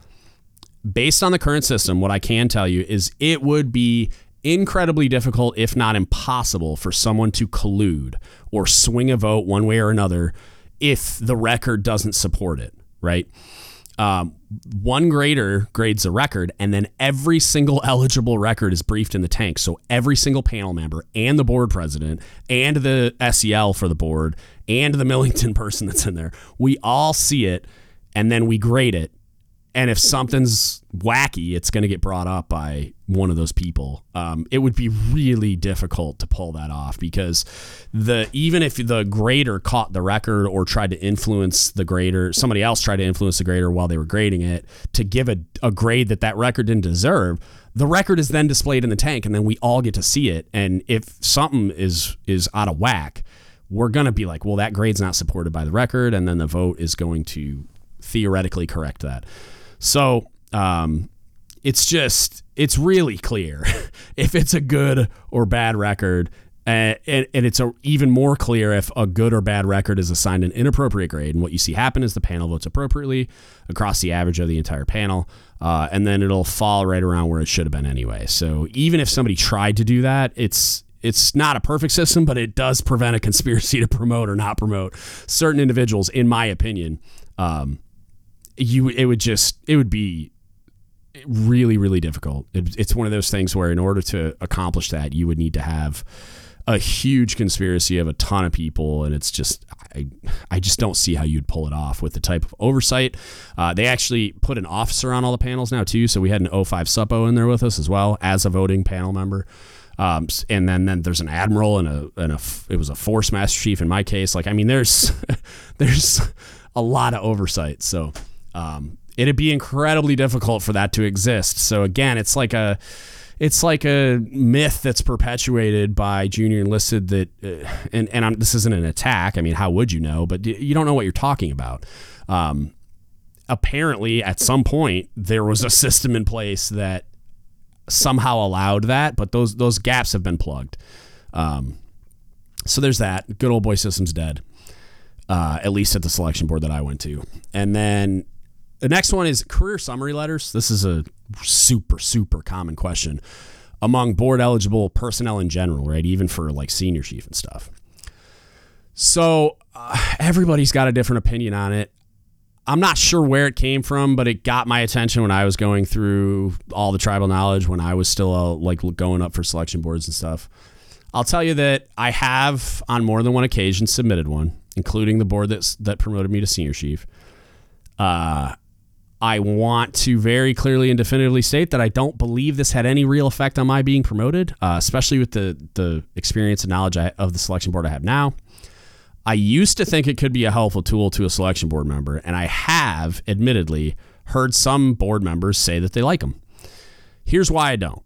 Based on the current system, what I can tell you is it would be incredibly difficult, if not impossible, for someone to collude or swing a vote one way or another if the record doesn't support it, right? um, one grader grades a record, and then every single (laughs) eligible record is briefed in the tank. So every single panel member and the board president and the SEL for the board and the (laughs) Millington person that's in there, we all see it, and then we grade it and if something's wacky, it's going to get brought up by one of those people. Um, it would be really difficult to pull that off because the even if the grader caught the record or tried to influence the grader, somebody else tried to influence the grader while they were grading it to give a, a grade that that record didn't deserve. The record is then displayed in the tank, and then we all get to see it. And if something is is out of whack, we're going to be like, well, that grade's not supported by the record, and then the vote is going to theoretically correct that. So um, it's just it's really clear (laughs) if it's a good or bad record. And, and, it's a, even more clear if a good or bad record is assigned an inappropriate grade. And what you see happen is the panel votes appropriately across the average of the entire panel. Uh, and then it'll fall right around where it should have been anyway. So even if somebody tried to do that, it's it's not a perfect system, but it does prevent a conspiracy (laughs) to promote or not promote certain individuals, in my opinion. Um, you it would just it would be really really difficult. It, it's one of those things where in order to accomplish that, you would need to have a huge conspiracy of a ton of people, and it's just I I just don't see how you'd pull it off with the type of oversight. Uh, they actually put an officer on all the panels now too, so we had an O5 Suppo in there with us as well as a voting panel member. Um, and then, then there's an admiral and a, and a it was a force master chief in my case. Like I mean, there's (laughs) there's a lot of oversight. So um, it'd be incredibly difficult for that to exist. So again, it's like a it's like a myth that's perpetuated by junior enlisted that uh, and and I'm, this isn't an attack. I mean, how would you know? But you don't know what you're talking about. Um, apparently, at some point, there was a system in place that somehow allowed that, but those those gaps have been plugged. Um, so there's that. Good old boy system's dead. Uh, at least at the selection board that I went to. And then the next one is career summary letters. This is a super, super common question among board eligible personnel in general, right? Even for like senior chief and stuff. So uh, everybody's got a different opinion on it. I'm not sure where it came from, but it got my attention when I was going through all the tribal knowledge when I was still uh, like going up for selection boards and stuff. I'll tell you that I have on more than one occasion submitted one, including the board that that promoted me to senior chief. Uh, I want to very clearly and definitively state that I don't believe this had any real effect on my being promoted, uh, especially with the the experience and knowledge I, of the selection board I have now. I used to think it could be a helpful tool to a selection board member, and I have, admittedly, heard some board members say that they like them. Here's why I don't.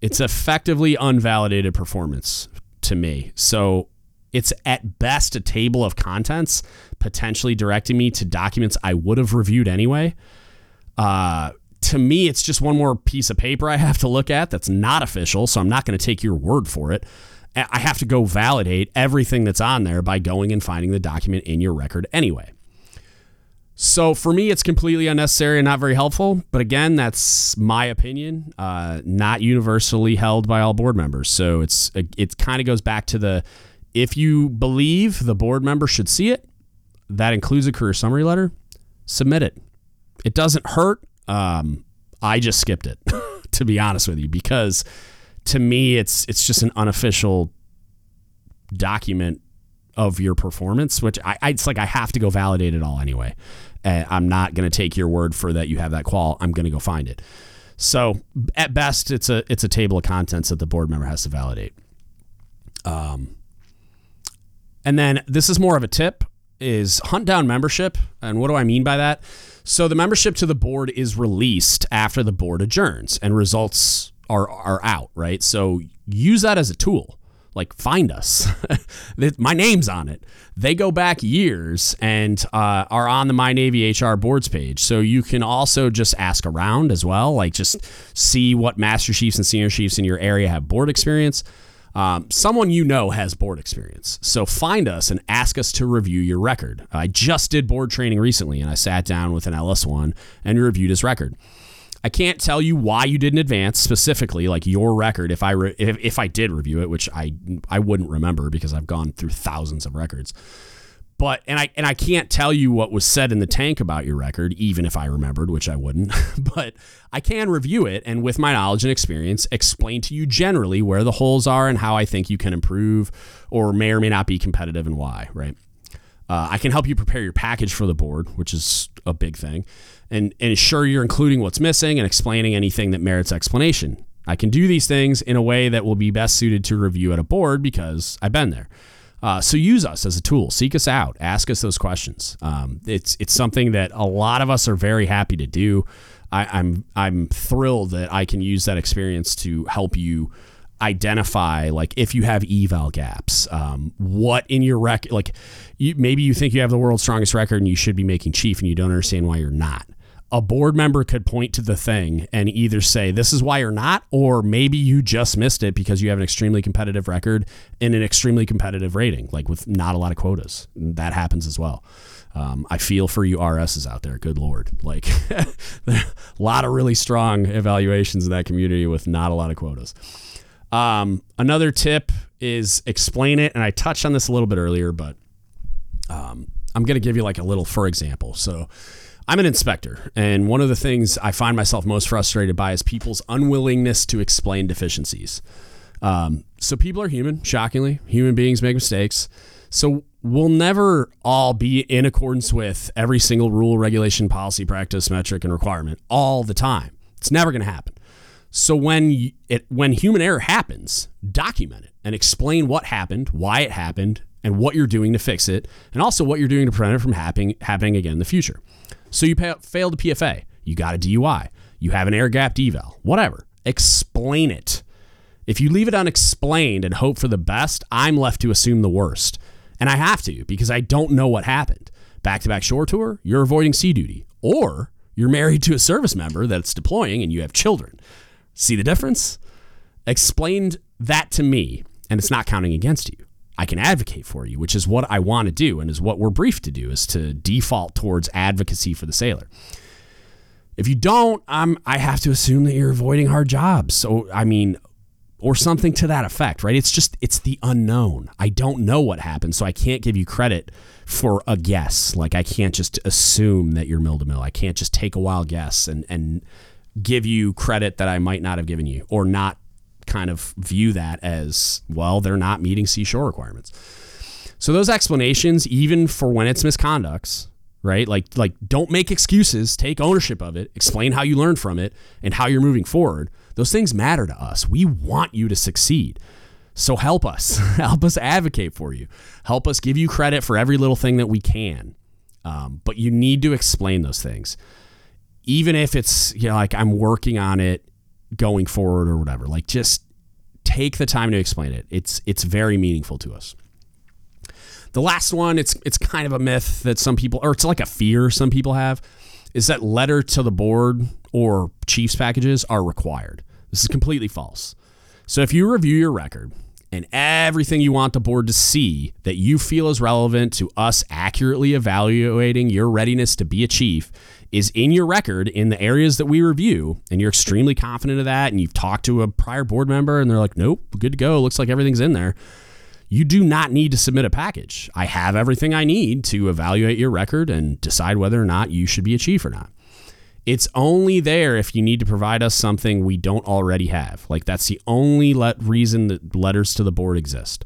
It's effectively unvalidated performance to me. So it's at best a table of contents, potentially directing me to documents I would have reviewed anyway. Uh, to me, it's just one more piece of paper I have to look at that's not official. So I'm not going to take your word for it. I have to go validate everything that's on there by going and finding the document in your record anyway. So for me, it's completely unnecessary and not very helpful. But again, that's my opinion, uh, not universally held by all board members. So it's it kind of goes back to the if you believe the board member should see it, that includes a career summary letter, submit it. It doesn't hurt. Um, I just skipped it, (laughs) to be honest with you, because to me, it's it's just an unofficial document of your performance, which I, I, it's like I have to go validate it all anyway. Uh, I'm not going to take your word for that you have that qual. I'm going to go find it. So at best, it's a it's a table of contents that the board member has to validate. Um, and then this is more of a tip: is hunt down membership. And what do I mean by that? So the membership to the board is released after the board adjourns, and results are are out. Right. So use that as a tool like find us. (laughs) My name's on it. They go back years and uh, are on the My Navy HR boards page. So you can also just ask around as well, like just see what master chiefs and senior chiefs in your area have board experience. Um, someone you know has board experience. So find us and ask us to review your record. I just did board training recently and I sat down with an LS1 and reviewed his record. I can't tell you why you didn't advance specifically, like your record. If I re- if, if I did review it, which I I wouldn't remember because I've gone through thousands of records. But and I and I can't tell you what was said in the tank about your record, even if I remembered, which I wouldn't. (laughs) but I can review it and with my knowledge and experience, explain to you generally where the holes are and how I think you can improve, or may or may not be competitive and why. Right. Uh, I can help you prepare your package for the board, which is a big thing and, and ensure you're including what's missing and explaining anything that merits explanation. I can do these things in a way that will be best suited to review at a board because I've been there. Uh, so use us as a tool. Seek us out. Ask us those questions. Um, it's it's something that a lot of us are very happy to do. I, I'm I'm thrilled that I can use that experience to help you identify like if you have eval gaps um, what in your record like you, maybe you think you have the world's strongest record and you should be making chief and you don't understand why you're not a board member could point to the thing and either say this is why you're not or maybe you just missed it because you have an extremely competitive record and an extremely competitive rating like with not a lot of quotas. That happens as well. Um, i feel for you rs's out there. Good lord. Like (laughs) a lot of really strong evaluations in that community with not a lot of quotas. Um, another tip is explain it and i touched on this a little bit earlier but um, i'm going to give you like a little for example. So I'm an inspector, and one of the things I find myself most frustrated by is people's unwillingness to explain deficiencies. Um, so people are human, shockingly. Human beings make mistakes. So we'll never all be in accordance with every single rule, regulation, policy, practice, metric, and requirement all the time. It's never going to happen. So when it when human error happens, document it and explain what happened, why it happened, and what you're doing to fix it, and also what you're doing to prevent it from happening happening again in the future. So you pay, failed a PFA, you got a DUI, you have an air gap eval, whatever. Explain it. If you leave it unexplained and hope for the best, I'm left to assume the worst. And I have to because I don't know what happened. Back to back shore tour, you're avoiding sea duty. Or you're married to a service member that's deploying and you have children. See the difference? Explained that to me, and it's not counting against you. I can advocate for you, which is what I want to do and is what we're briefed to do is to default towards advocacy for the sailor. If you don't, I'm I have to assume that you're avoiding hard jobs. So I mean, or something to that effect, right? It's just it's the unknown. I don't know what happened, so I can't give you credit for a guess. Like I can't just assume that you're mill to mill. I can't just take a wild guess and and give you credit that I might not have given you or not kind of view that as, well, they're not meeting seashore requirements. So those explanations, even for when it's misconducts, right? Like like don't make excuses, take ownership of it, explain how you learned from it and how you're moving forward. Those things matter to us. We want you to succeed. So help us. (laughs) help us advocate for you. Help us give you credit for every little thing that we can. Um, but you need to explain those things. Even if it's, you know, like I'm working on it going forward or whatever. Like just take the time to explain it. It's it's very meaningful to us. The last one, it's it's kind of a myth that some people or it's like a fear some people have is that letter to the board or Chiefs packages are required. This is completely false. So if you review your record and everything you want the board to see that you feel is relevant to us accurately evaluating your readiness to be a chief is in your record in the areas that we review, and you're extremely confident of that, and you've talked to a prior board member and they're like, nope, good to go. Looks like everything's in there. You do not need to submit a package. I have everything I need to evaluate your record and decide whether or not you should be a chief or not. It's only there if you need to provide us something we don't already have. Like that's the only let reason that letters to the board exist.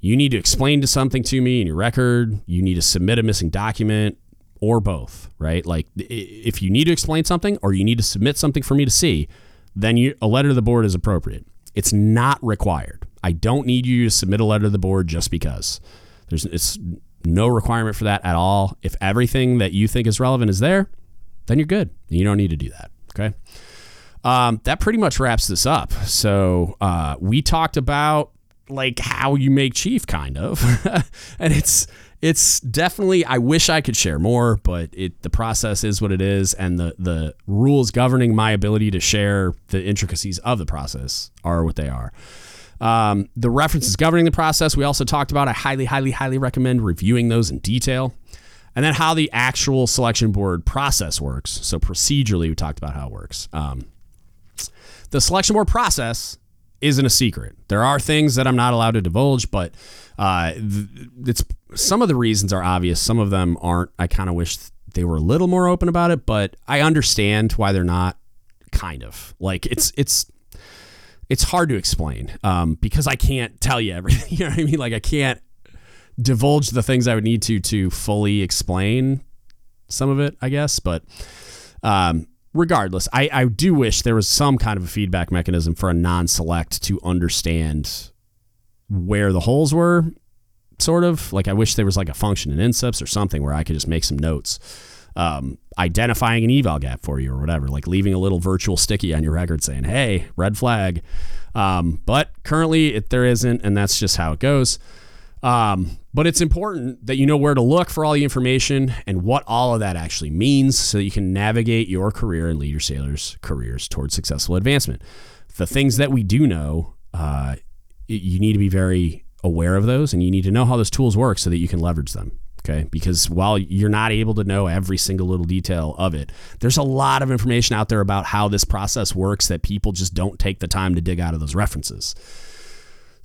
You need to explain to something to me in your record. You need to submit a missing document or both, right? Like if you need to explain something or you need to submit something for me to see, then you, a letter to the board is appropriate. It's not required. I don't need you to submit a letter to the board just because. There's it's no requirement for that at all. If everything that you think is relevant is there, then you're good. You don't need to do that. Okay. Um, that pretty much wraps this up. So uh, we talked about like how you make chief, kind of, (laughs) and it's it's definitely. I wish I could share more, but it the process is what it is, and the the rules governing my ability to share the intricacies of the process are what they are. Um, the references governing the process we also talked about. I highly, highly, highly recommend reviewing those in detail and then how the actual selection board process works. So procedurally, we talked about how it works. Um, the selection board process isn't a secret. There are things that I'm not allowed to divulge, but uh, it's some of the reasons are obvious. Some of them aren't. I kind of wish they were a little more open about it, but I understand why they're not. Kind of like it's it's it's hard to explain um, because I can't tell you everything. (laughs) You know what I mean? Like I can't divulge the things I would need to to fully explain some of it, I guess. But um, regardless, I, I do wish there was some kind of a feedback mechanism for a non-select to understand where the holes were. Sort of like I wish there was like a function in NSIPS or something where I could just make some notes. Um, identifying an eval gap for you or whatever, like leaving a little virtual sticky on your record saying, "Hey, red flag." Um, but currently, it, there isn't, and that's just how it goes. Um, but it's important that you know where to look for all the information and what all of that actually means so that you can navigate your career and lead your sailors' careers towards successful advancement. The things that we do know, uh, you need to be very aware of those and you need to know how those tools work so that you can leverage them. Okay. Because while you're not able to know every single little detail of it, there's a lot of information out there about how this process works that people just don't take the time to dig out of those references.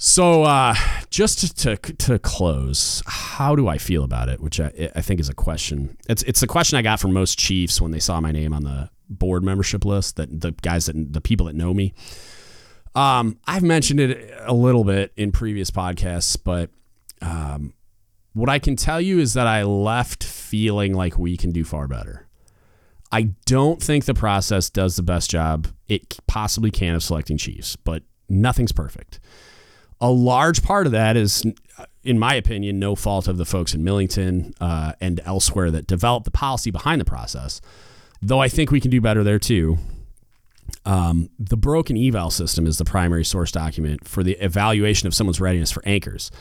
So, uh, just to, to close, how do I feel about it? Which I, I think is a question. It's it's a question I got from most chiefs when they saw my name on the board membership list. That the guys that the people that know me. Um, I've mentioned it a little bit in previous podcasts, but um, what I can tell you is that I left feeling like we can do far better. I don't think the process does the best job it possibly can of selecting chiefs, but nothing's perfect. A large part of that is, in my opinion, no fault of the folks in Millington uh, and elsewhere that developed the policy behind the process. Though I think we can do better there too. Um, the broken eval system is the primary source document for the evaluation of someone's readiness for anchors.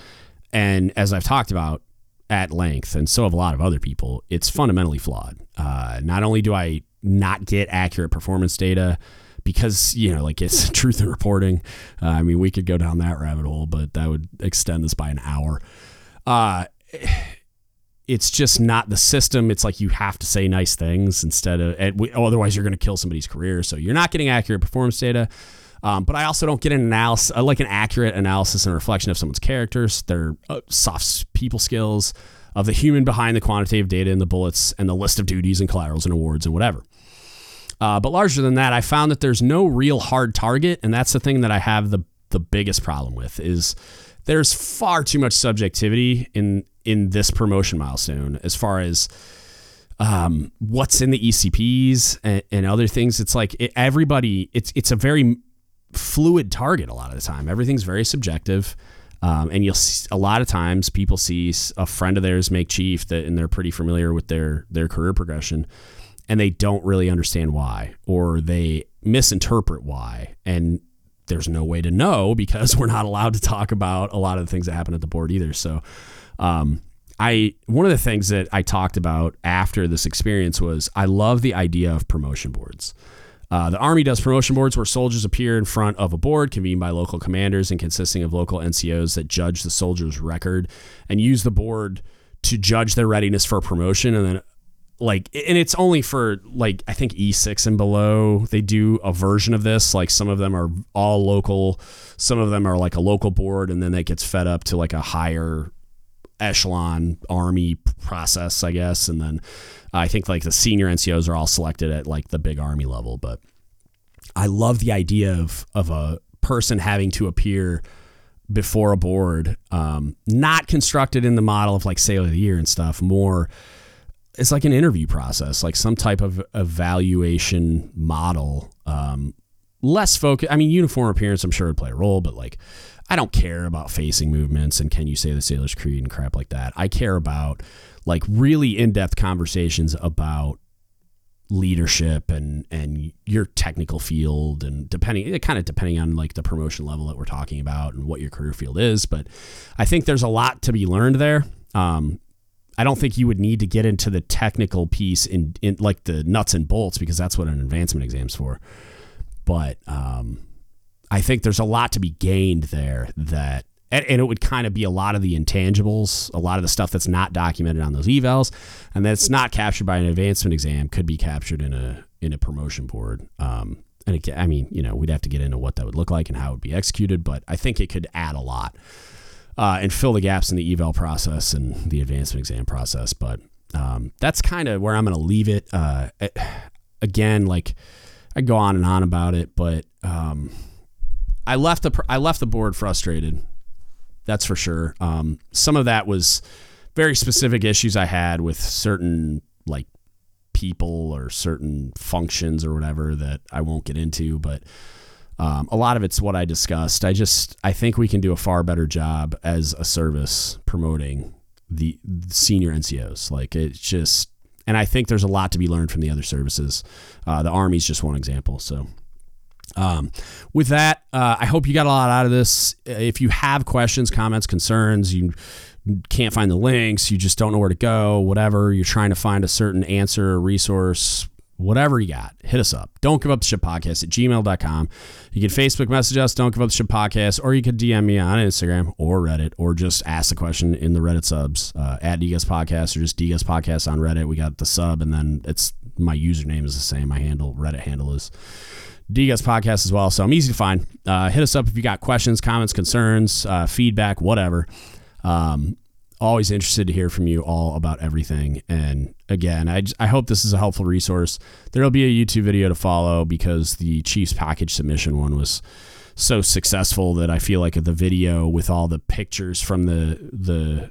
And as I've talked about at length, and so have a lot of other people, it's fundamentally flawed. Uh, not only do I not get accurate performance data, because you know like it's (laughs) truth in reporting. Uh, i mean we could go down that rabbit hole but that would extend this by an hour. Uh, it's just not the system. It's like you have to say nice things instead of we, otherwise you're going to kill somebody's career. So you're not getting accurate performance data. Um, but I also don't get an analysis, uh, like an accurate analysis and reflection of someone's characters, their uh, soft people skills, of the human behind the quantitative data and the bullets and the list of duties and collaterals and awards and whatever. Uh, but larger than that, I found that there's no real hard target, and that's the thing that I have the the biggest problem with is there's far too much subjectivity in in this promotion milestone as far as um, what's in the ECPs and, and other things. It's like it, everybody. It's it's a very fluid target a lot of the time. Everything's very subjective. Um, and you'll see, a lot of times people see a friend of theirs make chief that and they're pretty familiar with their their career progression and they don't really understand why, or they misinterpret why. And there's no way to know because (laughs) we're not allowed to talk about a lot of the things that happen at the board either. So, um, I one of the things that I talked about after this experience was I love the idea of promotion boards. Uh, the Army does promotion boards where soldiers appear in front of a board convened by local commanders and consisting of local NCOs that judge the soldier's record and use the board to judge their readiness for promotion. And then, like, and it's only for like, I think E6 and below, they do a version of this. Like, some of them are all local, some of them are like a local board, and then that gets fed up to like a higher echelon army process, I guess. And then I think like the senior NCOs are all selected at like the big army level. But I love the idea of of a person having to appear before a board, um, not constructed in the model of like sailor of the year and stuff. More, it's like an interview process, like some type of evaluation model. Um, less focus. I mean, uniform appearance, I'm sure would play a role, but like I don't care about facing movements and can you say the Sailor's Creed and crap like that. I care about like really in-depth conversations about leadership and and your technical field and depending it kind of depending on like the promotion level that we're talking about and what your career field is but i think there's a lot to be learned there um, i don't think you would need to get into the technical piece in, in like the nuts and bolts because that's what an advancement exam's for but um, I think there's a lot to be gained there that and, and, it would kind of be a lot of the intangibles, a lot of the stuff that's not documented on those evals, and that's not captured by an advancement exam could be captured in a in a promotion board. Um, and it, I mean, you know, we'd have to get into what that would look like and how it would be executed, but I think it could add a lot uh, and fill the gaps in the eval process and the advancement exam process. But um, that's kind of where I'm going to leave it. Uh, again, like I go on and on about it, but um, I left the I left the board frustrated. That's for sure. Um, some of that was very specific issues I had with certain like people or certain functions or whatever that I won't get into, but um, a lot of it's what I discussed. I just I think we can do a far better job as a service promoting the, senior NCOs. Like it's just, and I think there's a lot to be learned from the other services. Uh, the Army's just one example. So um, with that, uh, I hope you got a lot out of this. If you have questions, comments, concerns, you can't find the links, you just don't know where to go, whatever, you're trying to find a certain answer, or resource, whatever you got, hit us up. Don't give up the ship podcast at gmail.com. You can Facebook message us, don't give up the ship podcast, or you could DM me on Instagram or Reddit, or just ask the question in the Reddit subs uh, at DGUTS Podcast or just DGUTS Podcast on Reddit. We got the sub, and then it's my username is the same. My handle, Reddit handle is DGUTS podcast as well. So I'm easy to find. Uh, hit us up if you got questions, comments, concerns, uh, feedback, whatever. Um, always interested to hear from you all about everything. And again, I, I hope this is a helpful resource. There'll be a YouTube video to follow because the Chiefs package submission one was so successful that I feel like the video with all the pictures from the the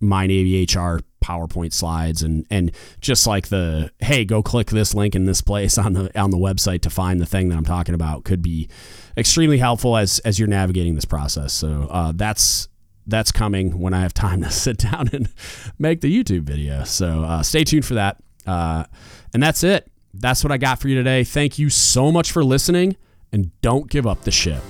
Navy HR PowerPoint slides and and just like the hey go click this link in this place on the on the website to find the thing that I'm talking about could be extremely helpful as as you're navigating this process. So uh, that's that's coming when I have time to (laughs) sit down and make the YouTube video. So uh, stay tuned for that. Uh, and that's it. That's what I got for you today. Thank you so much for listening and don't give up the ship.